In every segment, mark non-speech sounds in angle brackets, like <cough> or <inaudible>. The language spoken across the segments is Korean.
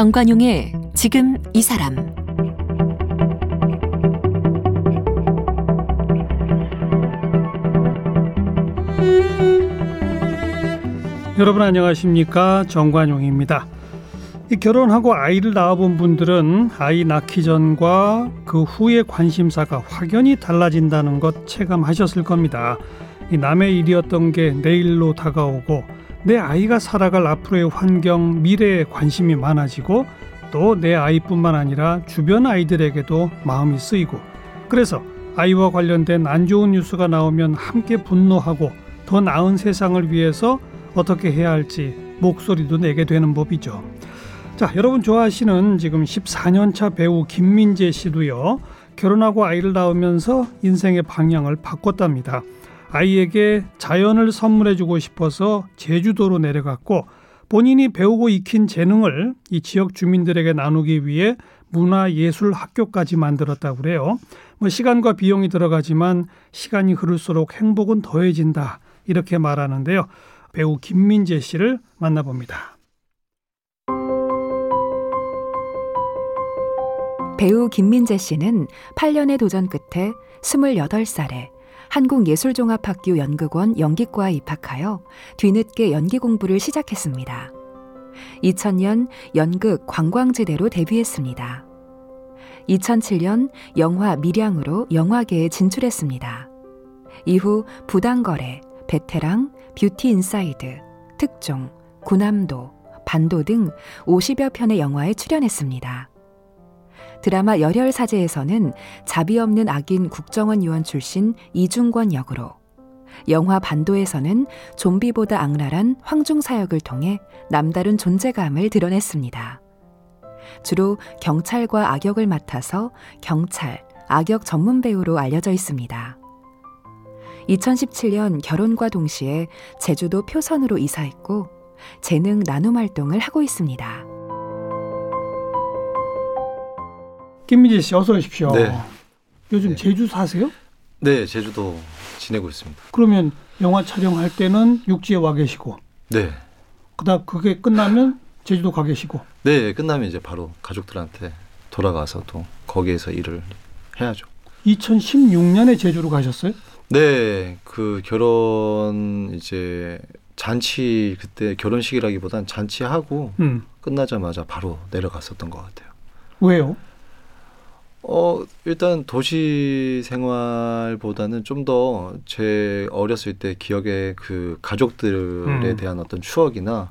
정관용의 지금 이 사람 여러분 안녕하십니까 정관용입니다. 이 결혼하고 아이를 낳아본 분들은 아이 낳기 전과 그 후의 관심사가 확연히 달라진다는 것 체감하셨을 겁니다. 이 남의 일이었던 게 내일로 다가오고 내 아이가 살아갈 앞으로의 환경, 미래에 관심이 많아지고 또 내 아이뿐만 아니라 주변 아이들에게도 마음이 쓰이고 그래서 아이와 관련된 안 좋은 뉴스가 나오면 함께 분노하고 더 나은 세상을 위해서 어떻게 해야 할지 목소리도 내게 되는 법이죠. 자, 여러분 좋아하시는 지금 14년차 배우 김민재 씨도요. 결혼하고 아이를 낳으면서 인생의 방향을 바꿨답니다. 아이에게 자연을 선물해 주고 싶어서 제주도로 내려갔고 본인이 배우고 익힌 재능을 이 지역 주민들에게 나누기 위해 문화예술 학교까지 만들었다고 그래요. 뭐 시간과 비용이 들어가지만 시간이 흐를수록 행복은 더해진다. 이렇게 말하는데요. 배우 김민재 씨를 만나봅니다. 배우 김민재 씨는 8년의 도전 끝에 28살에 한국예술종합학교 연극원 연기과에 입학하여 뒤늦게 연기 공부를 시작했습니다. 2000년 연극 관광지대로 데뷔했습니다. 2007년 영화 밀양으로 영화계에 진출했습니다. 이후 부당거래, 베테랑, 뷰티 인사이드, 특종, 군함도, 반도 등 50여 편의 영화에 출연했습니다. 드라마 열혈사제에서는 자비 없는 악인 국정원 요원 출신 이중권 역으로 영화 반도에서는 좀비보다 악랄한 황중사 역을 통해 남다른 존재감을 드러냈습니다. 주로 경찰과 악역을 맡아서 경찰, 악역 전문 배우로 알려져 있습니다. 2017년 결혼과 동시에 제주도 표선으로 이사했고 재능 나눔 활동을 하고 있습니다. 김민재 씨 어서 오십시오. 네. 요즘 네. 제주 사세요? 네, 제주도 지내고 있습니다. 그러면 영화 촬영할 때는 육지에 와 계시고 네. 그다음 그게 끝나면 제주도 가 계시고 네, 끝나면 이제 바로 가족들한테 돌아가서 또 거기에서 일을 해야죠. 2016년에 제주로 가셨어요? 네, 그 결혼 이제 잔치 그때 결혼식이라기보단 잔치하고 음. 끝나자마자 바로 내려갔었던 것 같아요. 왜요? 어, 일단 도시 생활보다는 좀 더 제 어렸을 때 기억에 그 가족들에 음. 대한 어떤 추억이나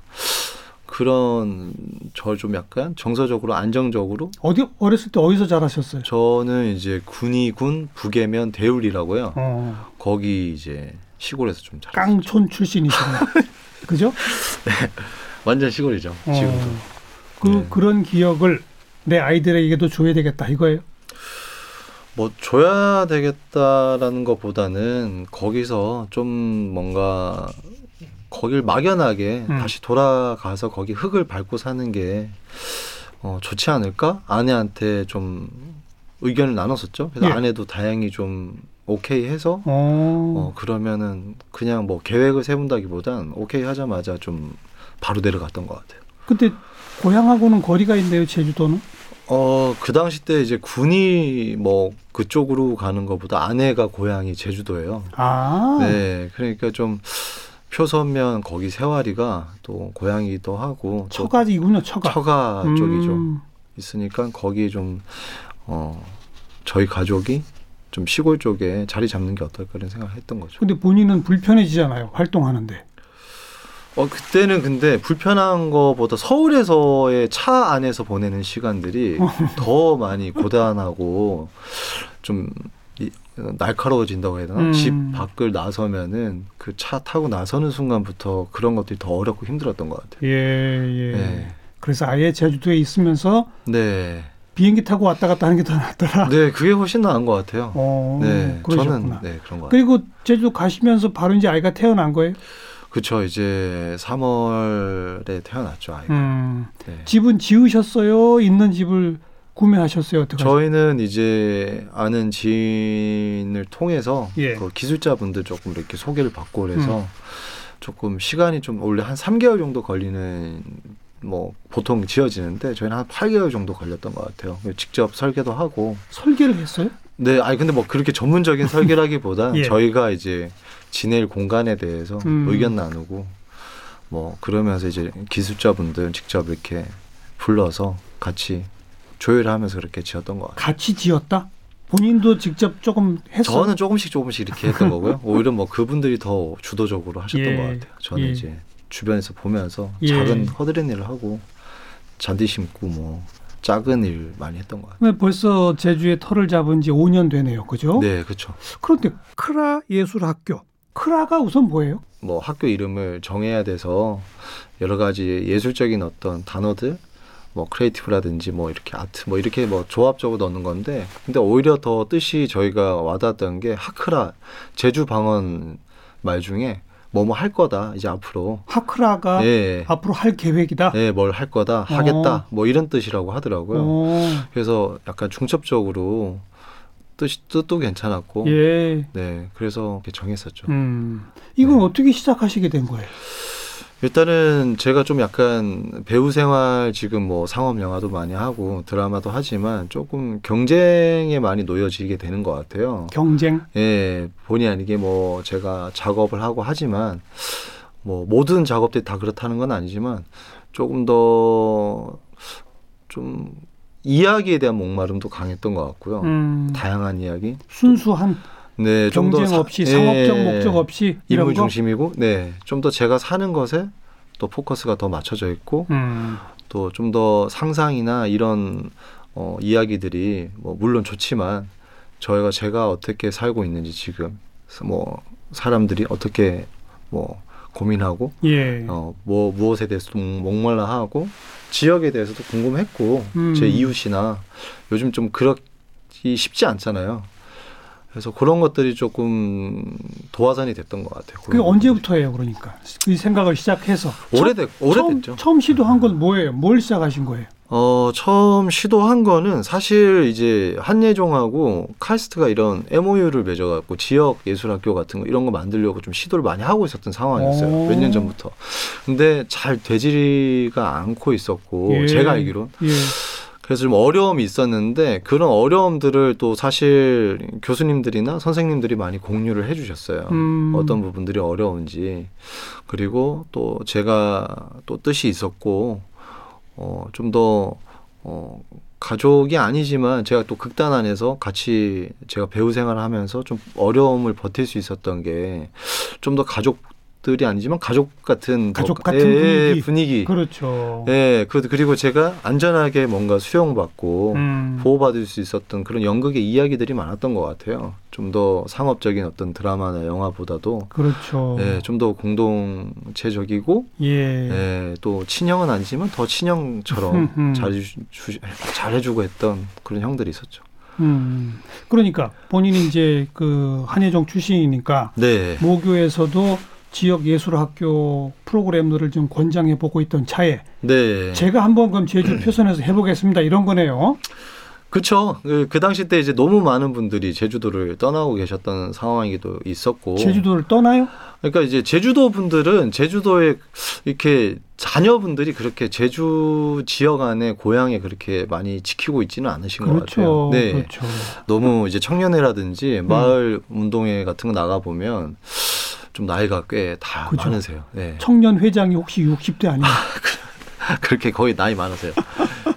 그런 저 좀 약간 정서적으로 안정적으로 어디 어렸을 때 어디서 자라셨어요? 저는 이제 군위군 북해면 대울이라고요. 어, 거기 이제 시골에서 좀 잘. 깡촌 출신이시네요. <laughs> 그죠? 완전 시골이죠. 지금도. 어, 그 네. 그런 기억을 내 아이들에게도 줘야 되겠다 이거예요. 뭐 줘야 되겠다라는 것보다는 거기서 좀 뭔가 거길 막연하게 음. 다시 돌아가서 거기 흙을 밟고 사는 게 어, 좋지 않을까? 아내한테 좀 의견을 나눴었죠. 그래서 예. 아내도 다행히 좀 오케이 해서 어, 어, 그러면은 그냥 뭐 계획을 세운다기보단 오케이 하자마자 좀 바로 내려갔던 것 같아요. 근데 고향하고는 거리가 있네요 제주도는. 어, 그 당시 때 이제 군이 뭐 그쪽으로 가는 것보다 아내가 고향이 제주도예요. 아, 네, 그러니까 좀 표선면 거기 세와리가 또 고향이기도 하고 또 처가이군요 처가. 처가 쪽이죠. 음, 있으니까 거기 좀 어, 저희 가족이 좀 시골 쪽에 자리 잡는 게 어떨까 이런 생각을 했던 거죠. 근데 본인은 불편해지잖아요 활동하는데. 어 그때는 근데 불편한 거보다 서울에서의 차 안에서 보내는 시간들이 <laughs> 더 많이 고단하고 좀 이, 날카로워진다고 해야 되나? 음. 집 밖을 나서면은 그 차 타고 나서는 순간부터 그런 것들이 더 어렵고 힘들었던 것 같아요. 예, 예. 네. 그래서 아예 제주도에 있으면서 네. 비행기 타고 왔다 갔다 하는 게 더 낫더라. 네, 그게 훨씬 나은 것 같아요. 어, 네, 그러셨구나. 저는 네 그런 것 같아요. 그리고 제주도 가시면서 바로 이제 아이가 태어난 거예요? 그렇죠. 이제 3월에 태어났죠 아이가. 음, 네. 집은 지으셨어요? 있는 집을 구매하셨어요? 어떻게? 저희는 이제 아는 지인을 통해서 예. 그 기술자분들 조금 이렇게 소개를 받고 그래서 음. 조금 시간이 좀 원래 한 3개월 정도 걸리는 뭐 보통 지어지는데 저희는 한 8개월 정도 걸렸던 것 같아요. 직접 설계도 하고. 설계를 했어요? 네, 아니 근데 뭐 그렇게 전문적인 <laughs> 설계라기보다 예. 저희가 이제 지낼 공간에 대해서 음. 의견 나누고 뭐 그러면서 이제 기술자분들 직접 이렇게 불러서 같이 조율하면서 그렇게 지었던 것 같아요. 같이 지었다? 본인도 직접 조금 했어? 저는 조금씩 조금씩 이렇게 했던 <laughs> 거고요. 오히려 뭐 그분들이 더 주도적으로 하셨던 예. 것 같아요. 저는 예. 이제 주변에서 보면서 예. 작은 허드렛 일을 하고 잔디 심고 뭐 작은 일 많이 했던 것 같아요. 왜 벌써 제주에 터를 잡은 지 5년 되네요. 그죠? 네, 그렇죠. 그런데 크라 예술학교. 크라가 우선 뭐예요? 뭐 학교 이름을 정해야 돼서 여러 가지 예술적인 어떤 단어들 뭐 creative라든지 뭐 이렇게 아트 뭐 이렇게 뭐 조합적으로 넣는 건데 근데 오히려 더 뜻이 저희가 와닿았던 게 하크라 제주 방언 말 중에 뭐뭐 할 거다 이제 앞으로 하크라가 예. 앞으로 할 계획이다. 예, 뭘 할 거다 하겠다 뭐 이런 뜻이라고 하더라고요. 어, 그래서 약간 중첩적으로 뜻 뜻도 괜찮았고 예. 네 그래서 정했었죠. 음. 이건 네. 어떻게 시작하시게 된 거예요? 일단은 제가 좀 약간 배우 생활 지금 뭐 상업 영화도 많이 하고 드라마도 하지만 조금 경쟁에 많이 놓여지게 되는 것 같아요. 경쟁. 예, 본의 아니게 뭐 제가 작업을 하고 하지만 뭐 모든 작업들이 다 그렇다는 건 아니지만 조금 더 좀 이야기에 대한 목마름도 강했던 것 같고요. 음. 다양한 이야기. 순수한 네, 좀더 경쟁 사- 없이 예, 상업적 목적 없이 이런 인물 거. 중심이고, 네, 좀 더 제가 사는 것에 또 포커스가 더 맞춰져 있고, 음. 또좀 더 상상이나 이런 어, 이야기들이 뭐 물론 좋지만 저희가 제가 어떻게 살고 있는지 지금 뭐 사람들이 어떻게 뭐 고민하고 예. 어, 뭐 무엇에 대해서 목- 목말라 하고 지역에 대해서도 궁금했고 음. 제 이웃이나 요즘 좀 그렇기 쉽지 않잖아요. 그래서 그런 것들이 조금 도화선이 됐던 것 같아요. 그게 언제부터예요, 그러니까? 그 생각을 시작해서. 오래됐 처음, 오래됐죠. 처음 시도한 건 뭐예요? 뭘 시작하신 거예요? 어, 처음 시도한 거는 사실 이제 한예종하고 카이스트가 이런 MOU를 맺어갖고 지역 예술학교 같은 거 이런 거 만들려고 좀 시도를 많이 하고 있었던 상황이었어요. 오. 몇년 전부터. 근데 잘 되지가 않고 있었고, 예. 제가 알기론. 예. 그래서 좀 어려움이 있었는데 그런 어려움들을 또 사실 교수님들이나 선생님들이 많이 공유를 해주셨어요. 음. 어떤 부분들이 어려운지 그리고 또 제가 또 뜻이 있었고 어, 좀더 어, 가족이 아니지만 제가 또 극단 안에서 같이 제가 배우 생활을 하면서 좀 어려움을 버틸 수 있었던 게 좀 더 가족 들이 아니지만 가족 같은 더- 가족 같은 예, 분위기. 분위기 그렇죠. 예, 그, 그리고 제가 안전하게 뭔가 수용받고 음. 보호받을 수 있었던 그런 연극의 이야기들이 많았던 것 같아요. 좀 더 상업적인 어떤 드라마나 영화보다도 그렇죠. 예, 좀 더 공동체적이고 예. 예, 또 친형은 아니지만 더 친형처럼 주- 잘해주고 했던 그런 형들이 있었죠. 음. 그러니까 본인이 이제 그 한예종 출신이니까 네. 모교에서도 지역 예술학교 프로그램들을 좀 권장해 보고 있던 차에 네. 제가 한번 그럼 제주 <clears throat> 표선에서 해보겠습니다 이런 거네요. 그쵸. 그, 그 당시 때 이제 너무 많은 분들이 제주도를 떠나고 계셨던 상황이도 있었고. 제주도를 떠나요? 그러니까 이제 제주도 분들은 제주도에 이렇게 자녀분들이 그렇게 제주 지역 안에 고향에 그렇게 많이 지키고 있지는 않으신 것 그렇죠. 같아요. 네. 그렇죠. 너무 이제 청년회라든지 마을 운동회 같은 거 나가 보면 좀 나이가 꽤다 그죠. 많으세요. 네. 청년 회장이 혹시 60대 아니에요? 그렇게 거의 나이 많으세요.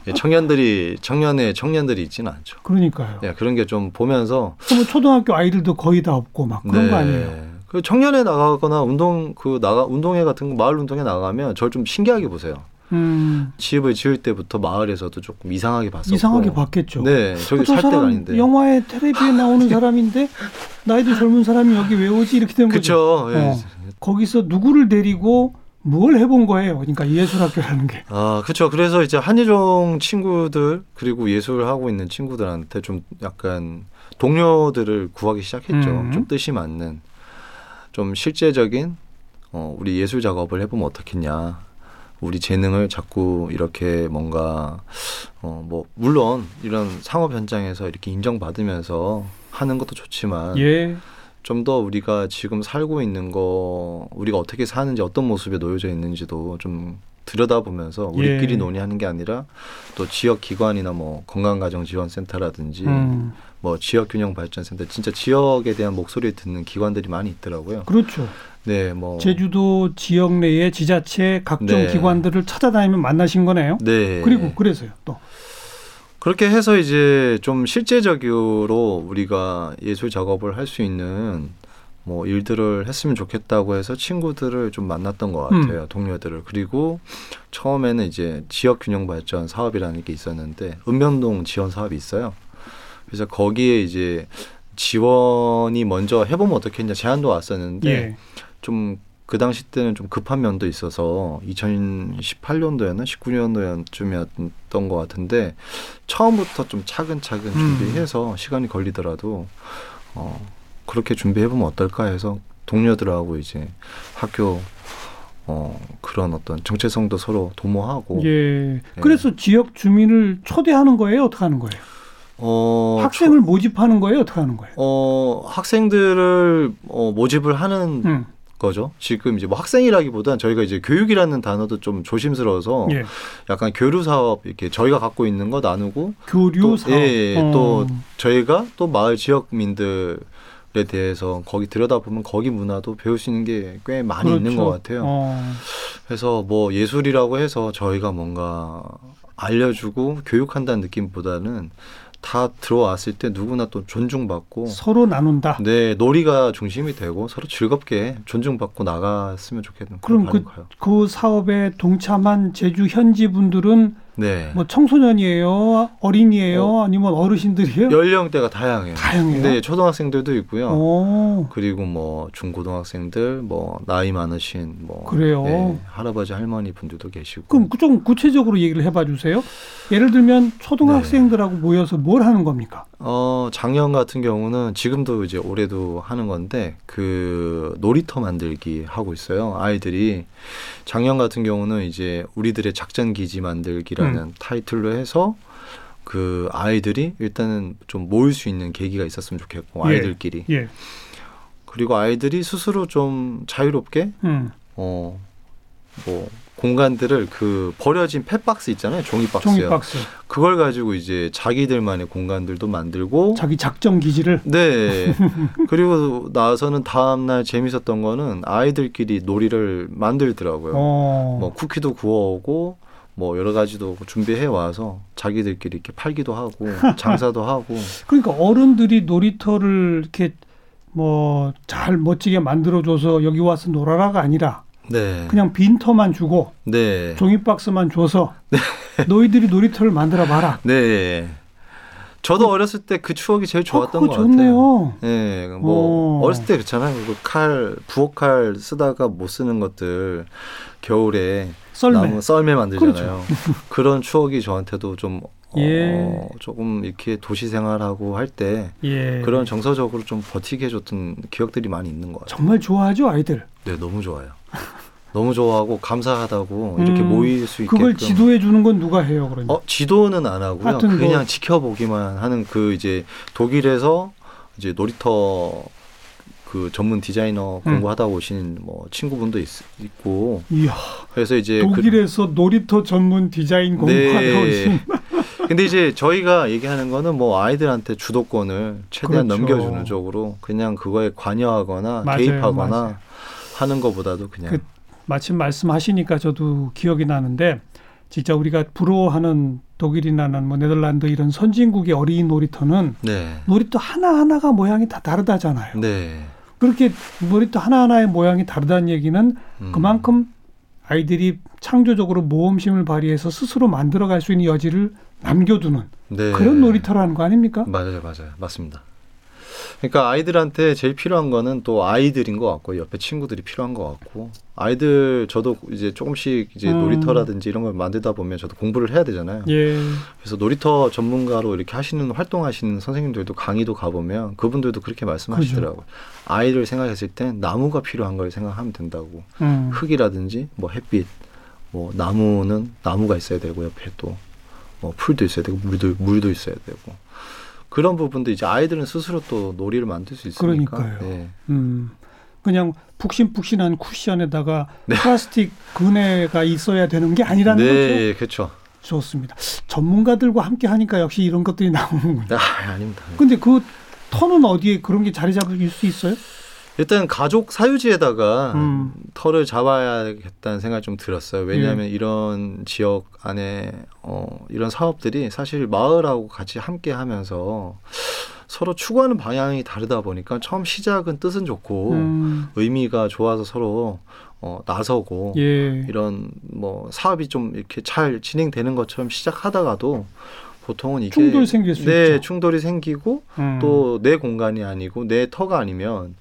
예, 청년들이 청년회 청년들이 있지는 않죠. 그러니까요. 네, 그런 게 좀 보면서 그러면 초등학교 아이들도 거의 다 없고 막 그런 거 아니에요? 그 청년회 나가거나 운동 그 나가 운동회 같은 거 마을 운동회 나가면 저를 좀 신기하게 보세요. 음, 집을 지을 때부터 마을에서도 조금 이상하게 봤었고. 이상하게 봤겠죠. 네, 저기 저살 사람 아닌데. 영화에 텔레비에 나오는 <laughs> 사람인데 나이도 젊은 사람이 여기 왜 오지 이렇게 되는 거죠. 그렇죠. 예. 어. 거기서 누구를 데리고 뭘 해본 거예요. 그러니까 예술학교라는 게. 아, 그렇죠. 그래서 이제 한예종 친구들 그리고 예술을 하고 있는 친구들한테 좀 약간 동료들을 구하기 시작했죠. 음. 좀 뜻이 맞는 좀 실제적인 어, 우리 예술 작업을 해보면 어떻겠냐. 우리 재능을 자꾸 이렇게 뭔가 어, 뭐 물론 이런 상업 현장에서 이렇게 인정받으면서 하는 것도 좋지만 예. 좀 더 우리가 지금 살고 있는 거 우리가 어떻게 사는지 어떤 모습에 놓여져 있는지도 좀 들여다보면서 우리끼리 예. 논의하는 게 아니라 또 지역 기관이나 뭐 건강가정지원센터라든지 음, 뭐 지역균형발전센터 진짜 지역에 대한 목소리를 듣는 기관들이 많이 있더라고요. 그렇죠. 네, 뭐 제주도 지역 내의 지자체 각종 네. 기관들을 찾아다니면 만나신 거네요. 네. 그리고 그래서요 또. 그렇게 해서 이제 좀 실제적으로 우리가 예술 작업을 할 수 있는 뭐 일들을 했으면 좋겠다고 해서 친구들을 좀 만났던 것 음. 같아요. 동료들을. 그리고 처음에는 이제 지역 균형 발전 사업이라는 게 있었는데 읍면동 지원 사업이 있어요. 그래서 거기에 이제 지원이 먼저 해보면 어떻겠냐 제안도 왔었는데 예. 좀 그 당시 때는 좀 급한 면도 있어서 2018년도였나 19년도쯤이었던 것 같은데 처음부터 좀 차근차근 음. 준비해서 시간이 걸리더라도 어 그렇게 준비해보면 어떨까 해서 동료들하고 이제 학교 어 그런 어떤 정체성도 서로 도모하고 예. 그래서 지역 주민을 초대하는 거예요, 어떻게 하는 거예요? 어 학생을 모집하는 거예요, 어떻게 하는 거예요? 어 학생들을 어 모집을 하는 음. 거죠. 지금 이제 뭐 학생이라기보단 저희가 이제 교육이라는 단어도 좀 조심스러워서 예. 약간 교류 사업 이렇게 저희가 갖고 있는 거 나누고 교류 또, 사업. 예, 어. 또 저희가 또 마을 지역민들 에 대해서 거기 들여다보면 거기 문화도 배울 수 있는 게 꽤 많이 있는 그렇죠. 것 같아요. 어. 그래서 뭐 예술이라고 해서 저희가 뭔가 알려주고 교육한다는 느낌보다는 다 들어왔을 때 누구나 또 존중받고 서로 나눈다. 네 놀이가 중심이 되고 서로 즐겁게 존중받고 나갔으면 좋겠는 그럼 그런 그- 바람이 커요. 그 사업에 동참한 제주 현지 분들은 네 뭐 청소년이에요, 어린이에요, 아니면 어르신들이에요? 연령대가 다양해요. 다양해요? 네 초등학생들도 있고요. 오, 그리고 뭐 중고등학생들, 뭐 나이 많으신 뭐 그래요? 네, 할아버지 할머니 분들도 계시고. 그럼 그좀 구체적으로 얘기를 해봐 주세요. 예를 들면 초등학생들하고 모여서 뭘 하는 겁니까? 어 작년 같은 경우는 지금도 이제 올해도 하는 건데 그 놀이터 만들기 하고 있어요. 아이들이 작년 같은 경우는 이제 우리들의 작전 기지 만들기라는 음. 타이틀로 해서 그 아이들이 일단은 좀 모일 수 있는 계기가 있었으면 좋겠고 예. 아이들끼리 예, 그리고 아이들이 스스로 좀 자유롭게 음, 어뭐 공간들을 그 버려진 펫박스 있잖아요 종이 박스요. 종이 박스, 그걸 가지고 이제 자기들만의 공간들도 만들고. 자기 작전 기지를 네. <laughs> 그리고 나서는 다음 날 재밌었던 거는 아이들끼리 놀이를 만들더라고요. 어, 뭐 쿠키도 구워오고 뭐 여러 가지도 준비해 와서 자기들끼리 이렇게 팔기도 하고 <laughs> 장사도 하고. 그러니까 어른들이 놀이터를 이렇게 뭐 잘 멋지게 만들어줘서 여기 와서 놀아라가 아니라 네 그냥 빈터만 주고 네 종이 박스만 줘서 너희들이 놀이터를 만들어 봐라. 네. 저도 어렸을 때 그 추억이 제일 좋았던 어, 것 그거 같아요. 좋네요. 네, 뭐 어. 어렸을 때 그렇잖아요. 그 칼 부엌칼 쓰다가 못 쓰는 것들 겨울에 썰매. 그렇죠. 나무 썰매 만들잖아요. <laughs> 그런 추억이 저한테도 좀 예. 어, 조금 이렇게 도시 생활하고 할때 예. 그런 정서적으로 좀 버티게 해줬던 기억들이 많이 있는 것 같아요. 정말 좋아하죠 아이들. 네, 너무 좋아요. 너무 좋아하고 감사하다고 이렇게 음, 모일 수 있게끔. 그걸 지도해 주는 건 누가 해요 그러니까? 어 지도는 안 하고요. 하여튼 그냥 뭐- 지켜보기만 하는 그 이제 독일에서 이제 놀이터 그 전문 디자이너 음. 공부하다 오신 뭐 친구분도 있, 고 이야 그래서 이제 독일에서 놀이터 전문 디자인 공부하러 네. 오신. 그, <laughs> 근데 이제 저희가 얘기하는 거는 뭐 아이들한테 주도권을 최대한 그렇죠. 넘겨주는 쪽으로 그냥 그거에 관여하거나 맞아요, 개입하거나 맞아요. 하는 것보다도 그냥 그 마침 말씀하시니까 저도 기억이 나는데 진짜 우리가 부러워하는 독일이나는 뭐 네덜란드 이런 선진국의 어린이 놀이터는 네. 놀이터 하나 하나가 모양이 다 다르다잖아요. 네. 그렇게 놀이터 하나 하나의 모양이 다르다는 얘기는 음. 그만큼 아이들이 창조적으로 모험심을 발휘해서 스스로 만들어갈 수 있는 여지를 남겨두는 네. 그런 놀이터라는 거 아닙니까? 맞아요, 맞아요, 맞습니다. 그러니까 아이들한테 제일 필요한 거는 또 아이들인 것 같고 옆에 친구들이 필요한 것 같고 아이들 저도 이제 조금씩 이제 음. 놀이터라든지 이런 걸 만들다 보면 저도 공부를 해야 되잖아요. 예, 그래서 놀이터 전문가로 이렇게 하시는 활동하시는 선생님들도 강의도 가보면 그분들도 그렇게 말씀하시더라고요. 아이를 생각했을 땐 나무가 필요한 걸 생각하면 된다고. 음, 흙이라든지 뭐 햇빛, 뭐 나무는 나무가 있어야 되고 옆에 또뭐 풀도 있어야 되고 물도 물도 있어야 되고 그런 부분도 이제 아이들은 스스로 또 놀이를 만들 수 있으니까. 그러니까요. 네. 음. 그냥 푹신푹신한 쿠션에다가 네. 플라스틱 그네가 있어야 되는 게 아니라는 거죠. 네, 그렇죠. 좋습니다. 전문가들과 함께 하니까 역시 이런 것들이 나오는군요. 아, 아닙니다. 근데 그 터는 어디에 그런 게 자리 잡을 수 있어요? 일단 가족 사유지에다가 음. 터를 잡아야겠다는 생각이 좀 들었어요. 왜냐하면 예. 이런 지역 안에 어, 이런 사업들이 사실 마을하고 같이 함께 하면서 서로 추구하는 방향이 다르다 보니까 처음 시작은 뜻은 좋고 음, 의미가 좋아서 서로 어, 나서고 예. 이런 뭐 사업이 좀 이렇게 잘 진행되는 것처럼 시작하다가도 보통은 이게 충돌 생길 수 네, 있죠. 충돌이 생기고 음. 또내 공간이 아니고 내 터가 아니면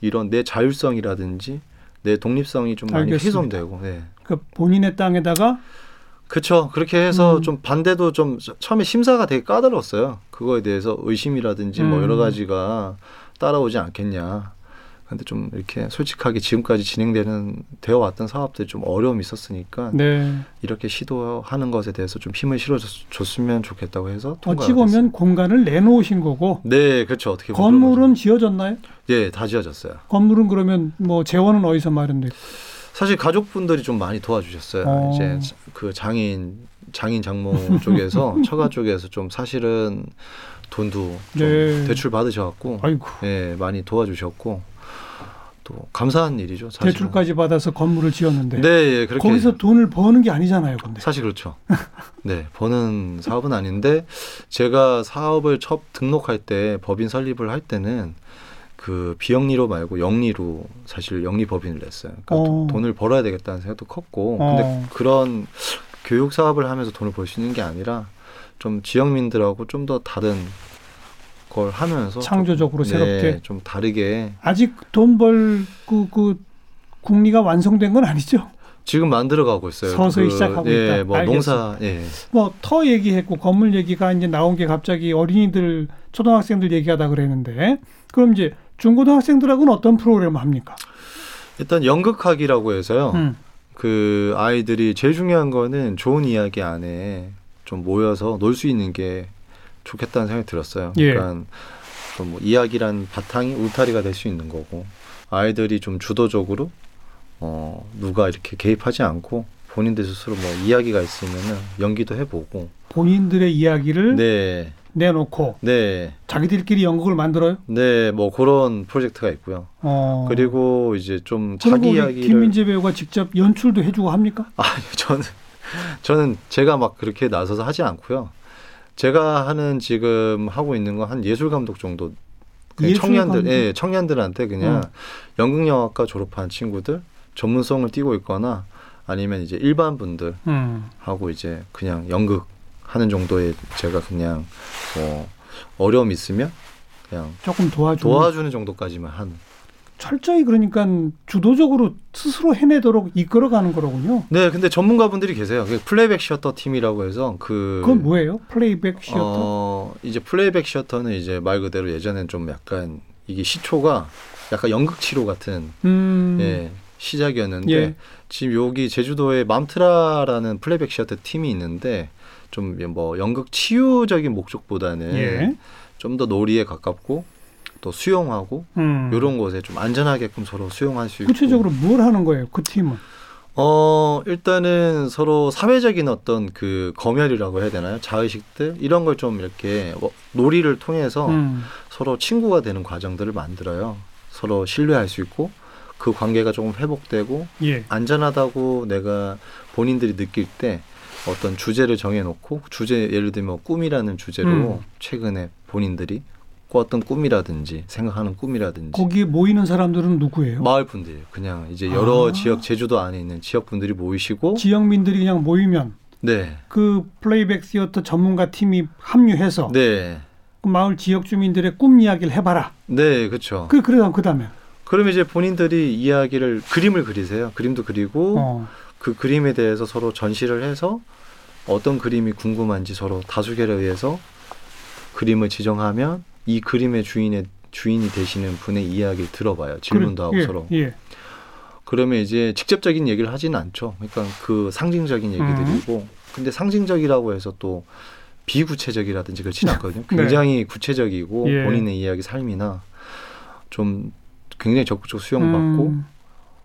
이런 내 자율성이라든지 내 독립성이 좀 많이 알겠습니다. 훼손되고 네. 그 본인의 땅에다가 그렇죠. 그렇게 해서 음. 좀 반대도 좀 처- 처음에 심사가 되게 까다로웠어요. 그거에 대해서 의심이라든지 뭐 음. 여러 가지가 따라오지 않겠냐. 근데 좀 이렇게 솔직하게 지금까지 진행되는 되어 왔던 사업들이 좀 어려움이 있었으니까 네. 이렇게 시도하는 것에 대해서 좀 힘을 실어줬으면 좋겠다고 해서 어찌 보면 됐어요. 공간을 내놓으신 거고 네, 그렇죠. 어떻게 보면 건물은 지어졌나요? 그런 거죠. 예, 다 지어졌어요. 건물은 그러면 뭐 재원은 어디서 마련돼? 사실 가족분들이 좀 많이 도와주셨어요. 어. 이제 그 장인 장인 장모 <laughs> 쪽에서 처가 쪽에서 좀 사실은 돈도 좀 네. 대출 받으셔갖고 예 많이 도와주셨고 또 감사한 일이죠. 사실 대출까지 받아서 건물을 지었는데 네, 예, 그렇게 거기서 돈을 버는 게 아니잖아요, 근데. 사실 그렇죠. 네, 버는 사업은 아닌데 제가 사업을 첫 등록할 때 법인 설립을 할 때는 그 비영리로 말고 영리로 사실 영리 법인을 냈어요. 그러니까 어. 도- 돈을 벌어야 되겠다는 생각도 컸고, 어. 근데 그런 교육 사업을 하면서 돈을 벌 수 있는 게 아니라 좀 지역민들하고 좀 더 다른 걸 하면서 창조적으로 좀, 새롭게. 네, 좀 다르게 아직 돈벌그그 국리가 완성된 건 아니죠. 지금 만들어 가고 있어요. 서서히 시작하고 예, 있다. 뭐 알겠습니다. 농사, 예. 뭐터 얘기했고 건물 얘기가 이제 나온 게 갑자기 어린이들 초등학생들 얘기하다 그랬는데 그럼 이제 중고등학생들하고는 어떤 프로그램을 합니까? 일단 연극학이라고 해서요. 음. 그 아이들이 제일 중요한 거는 좋은 이야기 안에 좀 모여서 놀 수 있는 게 좋겠다는 생각이 들었어요. 예. 그러니까 좀뭐 이야기란 바탕이 울타리가 될 수 있는 거고 아이들이 좀 주도적으로 어 누가 이렇게 개입하지 않고 본인들 스스로 뭐 이야기가 있으면은 연기도 해보고 본인들의 이야기를 네, 내놓고 네, 자기들끼리 연극을 만들어요. 네, 뭐 그런 프로젝트가 있고요. 어. 그리고 이제 좀 자기 우리 이야기를 김민재 배우가 직접 연출도 해주고 합니까? <laughs> 아니 저는 저는 제가 막 그렇게 나서서 하지 않고요. 제가 하는 지금 하고 있는 건 한 예술 감독 정도 예술 청년들 감독? 예, 청년들한테 그냥 어. 연극 영화과 졸업한 친구들 전문성을 띠고 있거나 아니면 이제 일반 분들 음. 하고 이제 그냥 연극 하는 정도의 제가 그냥 뭐 어려움 있으면 그냥 조금 도와주고 도와주는 정도까지만 한 철저히 그러니까 주도적으로 스스로 해내도록 이끌어가는 거로군요. 네, 근데 전문가분들이 계세요. 그 playback theater 팀이라고 해서 그 그건 뭐예요? playback theater? 어, 이제 playback theater는 이제 말 그대로 예전엔 좀 약간 이게 시초가 약간 연극 치료 같은 음. 예, 시작이었는데 예. 지금 여기 제주도에 맘트라라는 playback theater 팀이 있는데 좀 뭐 연극 치유적인 목적보다는 예. 좀더 놀이에 가깝고 또 수용하고 음. 이런 곳에 좀 안전하게끔 서로 수용할 수 있고 구체적으로 뭘 하는 거예요? 그 팀은? 어 일단은 서로 사회적인 어떤 그 검열이라고 해야 되나요 자의식들 이런 걸 좀 이렇게 뭐 놀이를 통해서 음. 서로 친구가 되는 과정들을 만들어요 서로 신뢰할 수 있고 그 관계가 조금 회복되고 예. 안전하다고 내가 본인들이 느낄 때 어떤 주제를 정해놓고 주제 예를 들면 꿈이라는 주제로 음. 최근에 본인들이 꿨던 꿈이라든지 생각하는 꿈이라든지 거기에 모이는 사람들은 누구예요? 마을 분들 그냥 이제 여러 아. 지역 제주도 안에 있는 지역 분들이 모이시고 지역민들이 그냥 모이면 네 그 플레이백 시어터 전문가 팀이 합류해서 네. 그 마을 지역 주민들의 꿈 이야기를 해봐라. 네, 그렇죠. 그 그러다 그다음에 그러면 이제 본인들이 이야기를 그림을 그리세요. 그림도 그리고 어. 그 그림에 대해서 서로 전시를 해서 어떤 그림이 궁금한지 서로 다수결에 의해서 그림을 지정하면 이 그림의 주인의 주인이 되시는 분의 이야기를 들어봐요. 질문도 하고 그래, 예, 서로. 예. 그러면 이제 직접적인 얘기를 하지는 않죠. 그러니까 그 상징적인 음. 얘기들이고, 근데 상징적이라고 해서 또 비구체적이라든지 그렇지는 않거든요. 네. 굉장히 구체적이고 예. 본인의 이야기 삶이나 좀 굉장히 적극적 수용받고 음.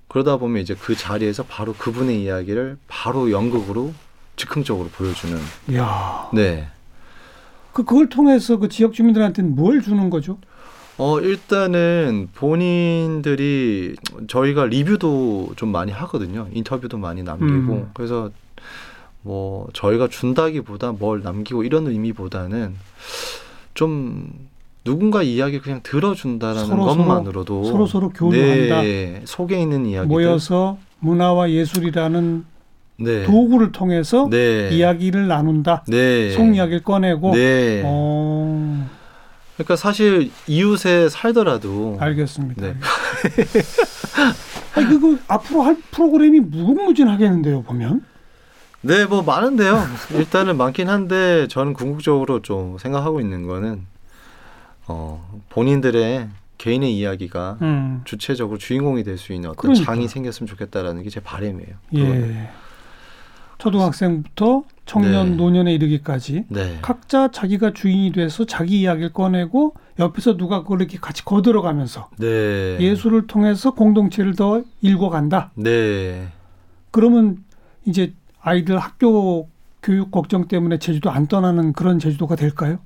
그러다 보면 이제 그 자리에서 바로 그분의 이야기를 바로 연극으로 즉흥적으로 보여주는 야. 네. 그 그걸 통해서 그 지역 주민들한테는 뭘 주는 거죠? 어 일단은 본인들이 저희가 리뷰도 좀 많이 하거든요. 인터뷰도 많이 남기고 음. 그래서 뭐 저희가 준다기보다 뭘 남기고 이런 의미보다는 좀 누군가 이야기 그냥 들어준다라는 서로 것만으로도 서로 서로 교류한다. 네, 속에 있는 이야기들 모여서 문화와 예술이라는 네. 도구를 통해서 네. 이야기를 나눈다. 네. 속 이야기를 꺼내고. 네. 어, 그러니까 사실 이웃에 살더라도 알겠습니다. 네. <laughs> 아니, 그거 앞으로 할 프로그램이 무궁무진하겠는데요, 보면. 네, 뭐 많은데요. 일단은 많긴 한데 저는 궁극적으로 좀 생각하고 있는 거는 어, 본인들의 개인의 이야기가 음. 주체적으로 주인공이 될 수 있는 어떤 그러니까. 장이 생겼으면 좋겠다라는 게 제 바람이에요. 예. 초등학생부터 청년, 네. 노년에 이르기까지 네. 각자 자기가 주인이 돼서 자기 이야기를 꺼내고 옆에서 누가 그걸 이렇게 같이 거들어가면서 네. 예술을 통해서 공동체를 더 일궈간다. 네. 그러면 이제 아이들 학교 교육 걱정 때문에 제주도 안 떠나는 그런 제주도가 될까요?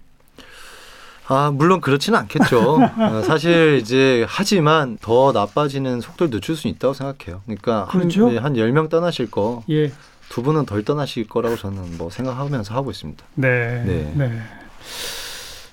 아, 물론 그렇지는 않겠죠. 어, <laughs> 사실 이제 하지만 더 나빠지는 속도를 늦출 수 있다고 생각해요. 그러니까 그렇죠. 한, 네, 한 10명 떠나실 거 예. 두 분은 덜 떠나실 거라고 저는 뭐 생각하면서 하고 있습니다. 네. 네. 네.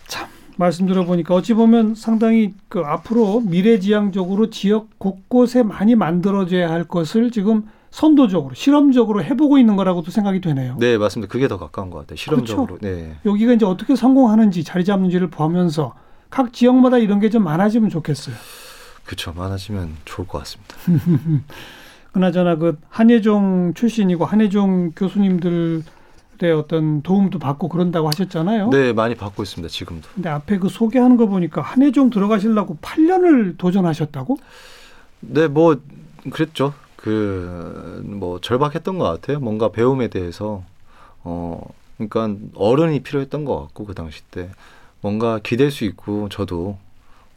참 말씀 들어보니까 어찌 보면 상당히 그 앞으로 미래지향적으로 지역 곳곳에 많이 만들어져야 할 것을 지금 선도적으로 실험적으로 해보고 있는 거라고도 생각이 되네요. 네, 맞습니다. 그게 더 가까운 것 같아요. 실험적으로. 그렇죠. 네. 여기가 이제 어떻게 성공하는지 자리 잡는지를 보면서 각 지역마다 이런 게 좀 많아지면 좋겠어요. 그렇죠. 많아지면 좋을 것 같습니다. <laughs> 그나저나 그 한예종 출신이고 한예종 교수님들의 어떤 도움도 받고 그런다고 하셨잖아요. 네, 많이 받고 있습니다. 지금도. 근데 앞에 그 소개하는 거 보니까 한예종 들어가시려고 8년을 도전하셨다고? 네, 뭐 그랬죠. 그 뭐 절박했던 것 같아요. 뭔가 배움에 대해서 어 그러니까 어른이 필요했던 것 같고 그 당시 때 뭔가 기댈 수 있고 저도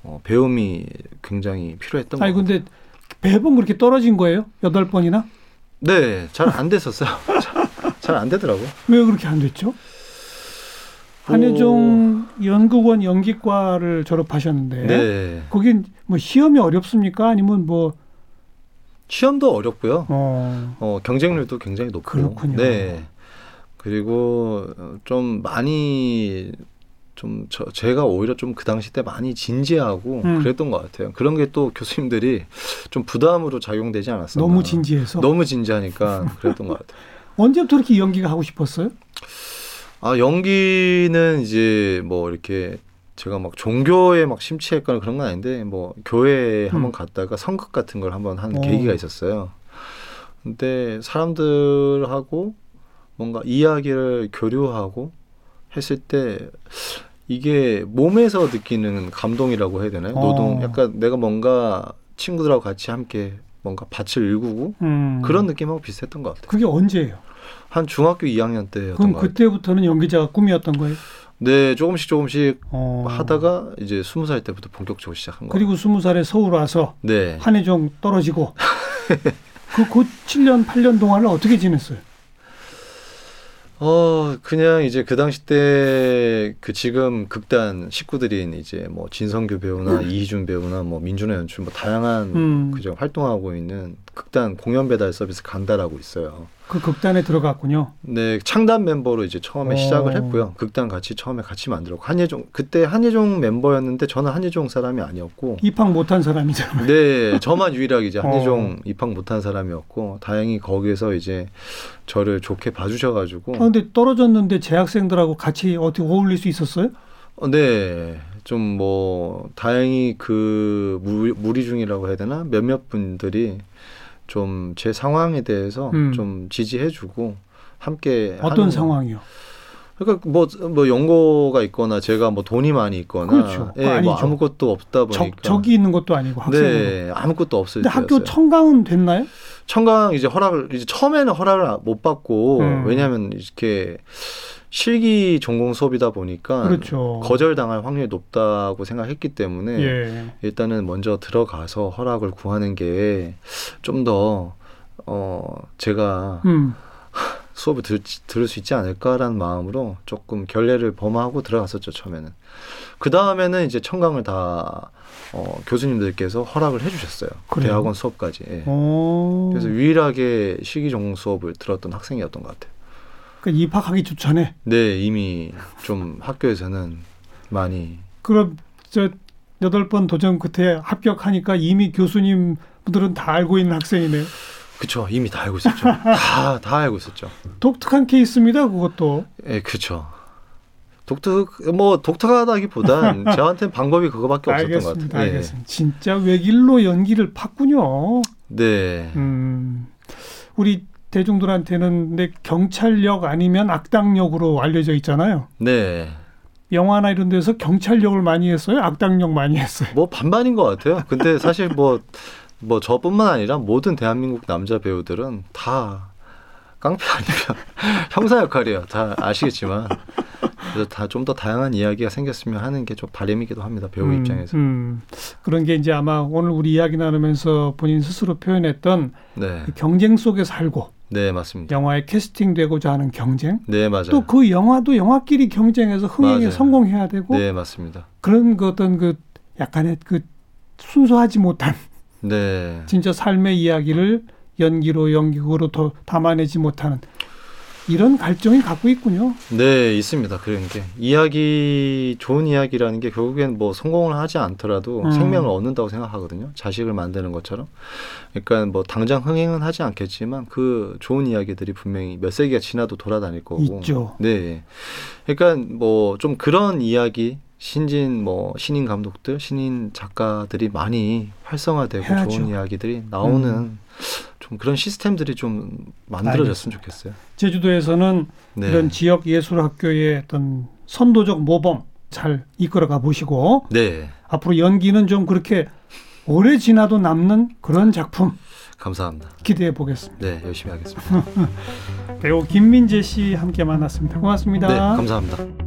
어, 배움이 굉장히 필요했던 것 아니 같아요. 근데 매번 그렇게 떨어진 거예요? 여덟 번이나? 네, 잘 안 됐었어요. <laughs> 잘 안 되더라고요. 왜 그렇게 안 됐죠? 한예종 연극원 연기과를 졸업하셨는데 네. 거긴 뭐 시험이 어렵습니까? 아니면 뭐 시험도 어렵고요. 어, 어, 경쟁률도 굉장히 높고. 그렇군요. 네. 그리고 어, 좀 많이 좀 저, 제가 오히려 좀 그 당시 때 많이 진지하고 음. 그랬던 것 같아요. 그런 게 또 교수님들이 좀 부담으로 작용되지 않았었나. 너무 진지해서 너무 진지하니까 그랬던 것 같아요. <laughs> 언제부터 이렇게 연기가 하고 싶었어요? 아 연기는 이제 뭐 이렇게 제가 막 종교에 막 심취했거나 그런 건 아닌데 뭐 교회에 한번 음. 갔다가 성극 같은 걸 한번 한 어. 계기가 있었어요. 근데 사람들하고 뭔가 이야기를 교류하고 했을 때 이게 몸에서 느끼는 감동이라고 해야 되나요? 어. 노동 약간 내가 뭔가 친구들하고 같이 함께 뭔가 밭을 일구고 음. 그런 느낌하고 비슷했던 것 같아요. 그게 언제예요? 한 중학교 2학년 때였던 그럼 것 같아요. 그때부터는 연기자가 꿈이었던 거예요? 네, 조금씩 조금씩 어. 하다가 이제 스무 살 때부터 본격적으로 시작한 거예요. 그리고 스무 살에 서울 와서 네. 한해종 떨어지고 <laughs> 그 곧 7년 8년 동안을 어떻게 지냈어요? 어 그냥 이제 그 당시 때 그 지금 극단 식구들인 이제 뭐 진성규 배우나 이희준 배우나 뭐 민준호 연출 뭐 다양한 음. 그죠 활동하고 있는 극단 공연 배달 서비스 간다라고 있어요. 그 극단에 들어갔군요. 네 창단 멤버로 이제 처음에 어. 시작을 했고요. 극단 같이 처음에 같이 만들었고 한예종 그때 한예종 멤버였는데 저는 한예종 사람이 아니었고 입학 못한 사람이잖아요. 네, 저만 유일하게 이제 <laughs> 어. 한예종 입학 못한 사람이었고 다행히 거기에서 이제 저를 좋게 봐주셔가지고 아, 근데 떨어졌는데 재학생들하고 같이 어떻게 어울릴 수 있었어요? 어, 네, 좀 뭐 다행히 그 무, 무리 중이라고 해야 되나 몇몇 분들이 좀 제 상황에 대해서 음. 좀 지지해주고 함께 어떤 상황이요? 그러니까 뭐 뭐 연고가 있거나 제가 뭐 돈이 많이 있거나 그렇죠. 예, 뭐. 아무것도 없다 보니까 적, 적이 있는 것도 아니고 학생으로. 네 아무것도 없을 때였어요. 학교 청강은 됐나요? 청강 이제 허락을 이제 처음에는 허락을 못 받고 음. 왜냐하면 이렇게 실기 전공 수업이다 보니까 그렇죠. 거절당할 확률이 높다고 생각했기 때문에 예. 일단은 먼저 들어가서 허락을 구하는 게 좀 더 어, 제가 음. <laughs> 수업을 들, 들을 수 있지 않을까라는 마음으로 조금 결례를 범하고 들어갔었죠 처음에는. 그 다음에는 이제 청강을 다 어, 교수님들께서 허락을 해주셨어요. 그래요? 대학원 수업까지. 예. 오. 그래서 유일하게 실기 전공 수업을 들었던 학생이었던 것 같아요. 그 입학하기 전에 네, 이미 좀 학교에서는 많이 그럼 저 여덟 번 도전 끝에 합격하니까 이미 교수님들은 다 알고 있는 학생이네요. 그쵸 이미 다 알고 있었죠. 다 다 알고 있었죠. 독특한 케이스입니다. 그것도. 예, 그쵸. 독특 뭐 독특하다기보단 <laughs> 저한테는 방법이 그거밖에 없었던 것 알겠습니다. 같아요. 예. 알겠습니다. 진짜 외길로 연기를 팠군요. 네. 음, 우리 대중들한테는 근데 경찰력 아니면 악당역으로 알려져 있잖아요. 네. 영화나 이런 데서 경찰력을 많이 했어요. 악당역 많이 했어요. 뭐 반반인 것 같아요. 근데 사실 뭐, 뭐 저뿐만 아니라 모든 대한민국 남자 배우들은 다 깡패 아니면 <laughs> 형사 역할이에요. 다 아시겠지만. 그래서 다 좀 더 다양한 이야기가 생겼으면 하는 게 좀 바람이기도 합니다. 배우 음, 입장에서. 음. 그런 게 이제 아마 오늘 우리 이야기 나누면서 본인 스스로 표현했던 네. 그 경쟁 속에 살고 네, 맞습니다. 영화에 캐스팅되고자 하는 경쟁. 네, 맞아요. 또 그 영화도 영화끼리 경쟁해서 흥행에 맞아요. 성공해야 되고 네, 맞습니다. 그런 그 어떤 그 약간의 그 순수하지 못한 네. 진짜 삶의 이야기를 연기로 연기로 더 담아내지 못하는 이런 갈증이 갖고 있군요. 네, 있습니다. 그런 게 이야기 좋은 이야기라는 게 결국엔 뭐 성공을 하지 않더라도 음. 생명을 얻는다고 생각하거든요. 자식을 만드는 것처럼. 그러니까 뭐 당장 흥행은 하지 않겠지만 그 좋은 이야기들이 분명히 몇 세기가 지나도 돌아다닐 거고. 있죠. 네. 그러니까 뭐 좀 그런 이야기 신진 뭐 신인 감독들, 신인 작가들이 많이 활성화되고 해야죠. 좋은 이야기들이 나오는 음. 좀 그런 시스템들이 좀 만들어졌으면 좋겠어요. 제주도에서는 네. 이런 지역 예술 학교의 어떤 선도적 모범 잘 이끌어가 보시고 네. 앞으로 연기는 좀 그렇게 오래 지나도 남는 그런 작품 감사합니다. 기대해 보겠습니다. 네, 열심히 하겠습니다. <laughs> 배우 김민재 씨 함께 만났습니다. 고맙습니다. 네, 감사합니다.